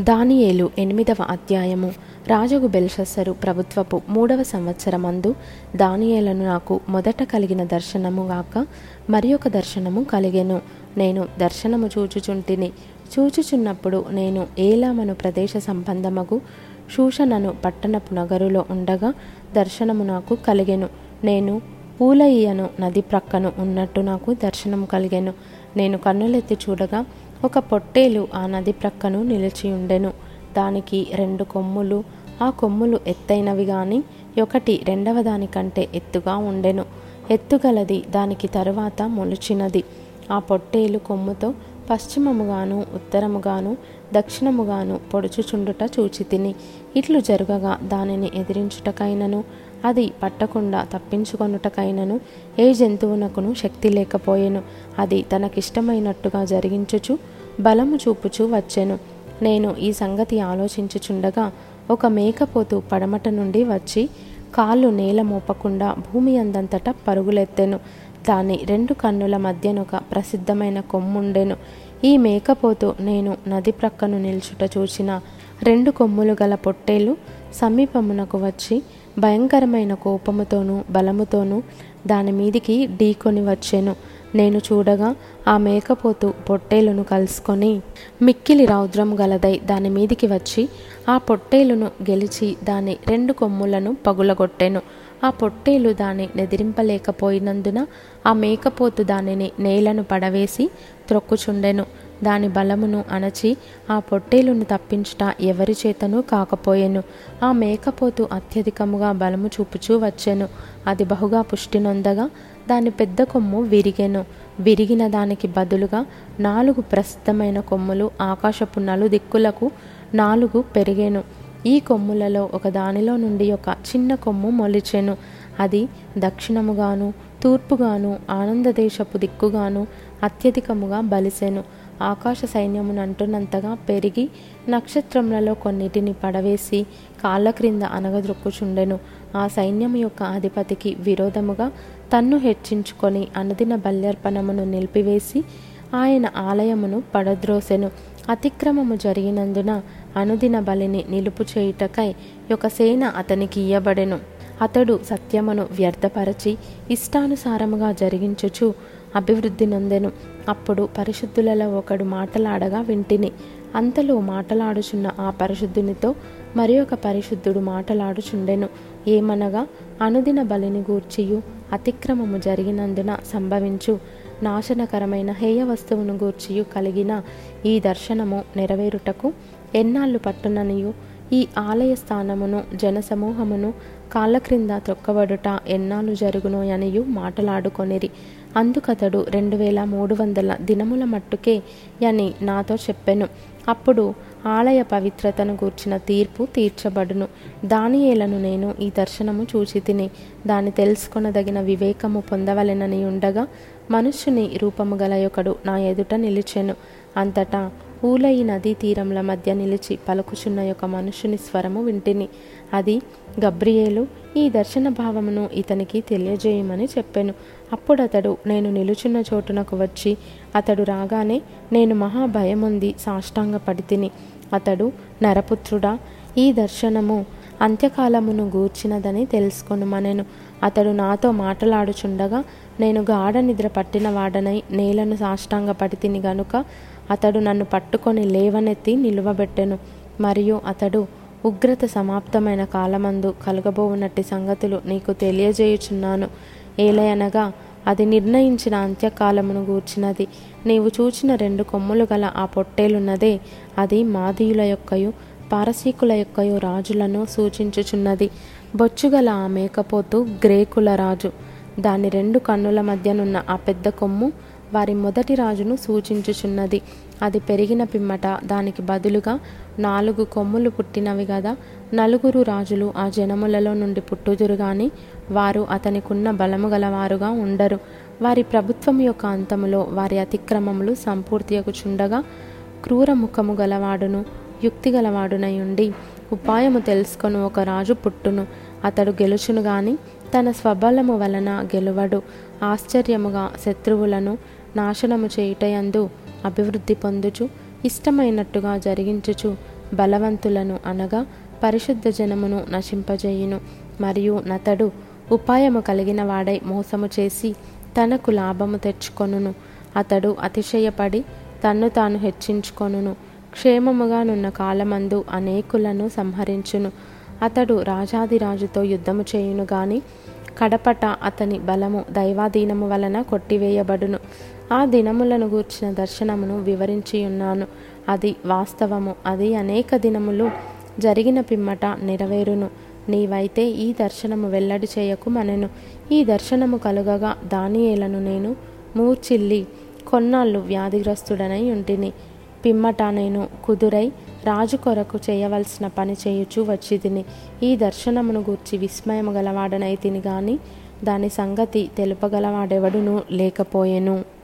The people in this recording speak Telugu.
దానియేలు ఎనిమిదవ అధ్యాయము. రాజగు బెల్షస్సరు ప్రభుత్వపు మూడవ సంవత్సరమందు దానియేలను నాకు మొదట కలిగిన దర్శనము గాక మరి ఒక దర్శనము కలిగెను. నేను దర్శనము చూచుచుంటిని. చూచుచున్నప్పుడు నేను ఏలామను ప్రదేశ సంబంధమగు శూషణను పట్టణపు నగరులో ఉండగా దర్శనము నాకు కలిగెను. నేను పూలయ్యను నది ప్రక్కను ఉన్నట్టు నాకు దర్శనం కలిగెను. నేను కన్నులెత్తి చూడగా ఒక పొట్టేలు ఆ నది ప్రక్కను నిలిచి ఉండెను దానికి రెండు కొమ్ములు ఆ కొమ్ములు ఎత్తైనవి గాని ఒకటి రెండవ దానికంటే ఎత్తుగా ఉండెను. ఎత్తుగలది దానికి తరువాత మొలిచినది. ఆ పొట్టేలు కొమ్ముతో పశ్చిమముగాను ఉత్తరముగాను దక్షిణముగాను పొడుచుచుండుట చూచితిని. ఇట్లు జరుగగా దానిని ఎదిరించుటకైనను. అది పట్టకుండా తప్పించుకొనుటకైనను ఏ జంతువునకును శక్తి లేకపోయెను. అది తనకిష్టమైనట్టుగా జరిగించుచు బలము చూపుచు వచ్చెను. నేను ఈ సంగతి ఆలోచించుచుండగా ఒక మేకపోతు పడమట నుండి వచ్చి కాళ్ళు నేల మోపకుండా భూమి అందంతటా పరుగులెత్తెను. దాని రెండు కన్నుల మధ్యనొక ప్రసిద్ధమైన కొమ్ముండెను. ఈ మేకపోతు నేను నది ప్రక్కను నిల్చుట చూచిన రెండు కొమ్ములు గల పొట్టేలు సమీపమునకు వచ్చి భయంకరమైన కోపముతోనూ బలముతోనూ దాని మీదికి ఢీకొని వచ్చెను. నేను చూడగా ఆ మేకపోతు పొట్టేలును కలుసుకొని మిక్కిలి రౌద్రం గలదై దాని మీదికి వచ్చి ఆ పొట్టేలును గెలిచి దాని రెండు కొమ్ములను పగులగొట్టెను. ఆ పొట్టేలు దాన్ని నెదిరింపలేకపోయినందున ఆ మేకపోతు దానిని నేలను పడవేసి త్రొక్కుచుండెను. దాని బలమును అణచి ఆ పొట్టేలును తప్పించుట ఎవరి చేతనూ కాకపోయెను. ఆ మేకపోతు అత్యధికముగా బలము చూపుచూ వచ్చెను. అది బహుగా పుష్టి నొందగా దాని పెద్ద కొమ్ము విరిగెను. విరిగిన దానికి బదులుగా నాలుగు ప్రసిద్ధమైన కొమ్ములు ఆకాశపు నలు దిక్కులకు నాలుగు పెరిగెను. ఈ కొమ్ములలో ఒక దానిలో నుండి ఒక చిన్న కొమ్ము మొలిచెను. అది దక్షిణముగాను తూర్పుగాను ఆనందదేశపు దిక్కుగాను అత్యధికముగా బలిసెను. ఆకాశ సైన్యమునంటున్నంతగా పెరిగి నక్షత్రములలో కొన్నిటిని పడవేసి కాళ్ళ క్రింద అనగదొక్కుచుండెను. ఆ సైన్యం యొక్క అధిపతికి విరోధముగా తన్ను హెచ్చించుకొని అనుదిన బల్యర్పణమును నిలిపివేసి ఆయన ఆలయమును పడద్రోసెను. అతిక్రమము జరిగినందున అనుదిన బలిని నిలుపు చేయుటకై ఒక సేన అతనికి ఇయ్యబడెను. అతడు సత్యమును వ్యర్థపరచి ఇష్టానుసారముగా జరిగించుచు అభివృద్ధి నొందెను. అప్పుడు పరిశుద్ధులలో ఒకడు మాటలాడగా వింటిని. అంతలో మాటలాడుచున్న ఆ పరిశుద్ధునితో మరి ఒక పరిశుద్ధుడు మాటలాడుచుండెను. ఏమనగా అనుదిన బలిని గూర్చియు అతిక్రమము జరిగినందున సంభవించు. నాశనకరమైన హేయ వస్తువును గూర్చియు కలిగిన ఈ దర్శనము నెరవేరుటకు ఎన్నాళ్ళు పట్టుననియు. ఈ ఆలయ స్థానమును జనసమూహమును కాళ్ళ క్రింద త్రొక్కబడుట ఎన్నాళ్ళు జరుగునో అనియు మాటలాడుకొనిరి. అందుకతడు రెండు వేల మూడు వందల దినముల మట్టుకే అని నాతో చెప్పెను. అప్పుడు ఆలయ పవిత్రతను గూర్చిన తీర్పు తీర్చబడును. దానియేలను నేను ఈ దర్శనము చూచి తిని దాన్ని తెలుసుకొనదగిన వివేకము పొందవలెనని ఉండగా మనుష్యుని రూపము గల ఒకడు నా ఎదుట నిలిచెను. అంతటా ఊలయి నదీ తీరంల మధ్య నిలిచి పలుకుచున్న యొక్క మనుషుని స్వరము వింటిని. అది గబ్రియేలు. ఈ దర్శన భావమును ఇతనికి తెలియజేయమని చెప్పాను. అప్పుడు అతడు నేను నిలుచున్న చోటునకు వచ్చి అతడు రాగానే నేను మహాభయముంది సాష్టాంగ పడితిని అతడు నరపుత్రుడా ఈ దర్శనము అంత్యకాలమును గూర్చినదని తెలుసుకొనుమనెను అతడు నాతో మాటలాడుచుండగా నేను గాఢ నిద్ర పట్టిన వాడనై నేలను సాష్టాంగ పడితిని గనుక అతడు నన్ను పట్టుకొని లేవనెత్తి నిలువబెట్టెను. మరియు అతడు ఉగ్రత సమాప్తమైన కాలమందు కలగబోవునట్టి సంగతులు నీకు తెలియజేయుచున్నాను. ఏలయనగా అది నిర్ణయించిన అంత్యకాలమును గూర్చినది. నీవు చూచిన రెండు కొమ్ములు గల ఆ పొట్టేలున్నదే అది మాదీయుల యొక్కయు. పారసీకుల యొక్కయు రాజులను సూచించుచున్నది. బొచ్చుగల ఆ మేకపోతు గ్రేకుల రాజు. దాని రెండు కన్నుల మధ్యనున్న ఆ పెద్ద కొమ్ము వారి మొదటి రాజును సూచించుచున్నది. అది పెరిగిన పిమ్మట దానికి బదులుగా నాలుగు కొమ్ములు పుట్టినవి కదా నలుగురు రాజులు ఆ జనములలో నుండి పుట్టుదురు గాని వారు అతనికున్న బలము గలవారుగా ఉండరు. వారి ప్రభుత్వం యొక్క అంతములో వారి అతిక్రమములు సంపూర్తియగుచుండగా క్రూర ముఖము గలవాడును. యుక్తిగలవాడునై ఉండి ఉపాయము తెలుసుకొని ఒక రాజు పుట్టును. అతడు గెలుచును గాని తన స్వబలము వలన గెలువడు. ఆశ్చర్యముగా శత్రువులను నాశనము చేయుటయందు అభివృద్ధి పొందుచు ఇష్టమైనట్టుగా జరిగించుచు బలవంతులను అనగా పరిశుద్ధ జనమును నశింపజేయును. మరియు నతడు ఉపాయము కలిగిన వాడై మోసము చేసి తనకు లాభము తెచ్చుకొనును. అతడు అతిశయపడి తన్ను తాను హెచ్చించుకొనును. క్షేమముగానున్న కాలమందు అనేకులను సంహరించును. అతడు రాజాదిరాజుతో యుద్ధము చేయును గాని కడపట అతని బలము దైవాధీనము వలన కొట్టివేయబడును. ఆ దినములను గూర్చిన దర్శనమును వివరించియున్నాను. అది వాస్తవము. అది అనేక దినములు జరిగిన పిమ్మట నెరవేరును. నీవైతే ఈ దర్శనము వెల్లడి చేయకు మనెను. ఈ దర్శనము కలుగగా దానియేలను నేను మూర్చిల్లి కొన్నాళ్ళు వ్యాధిగ్రస్తుడనై ఉంటిని. పిమ్మట నేను కుదురై రాజు కొరకు చేయవలసిన పని చేయుచు వచ్చితిని. ఈ దర్శనమును గూర్చి విస్మయము గలవాడనై తిని గాని దాని సంగతి తెలుపగలవాడెవడునూ లేకపోయెను.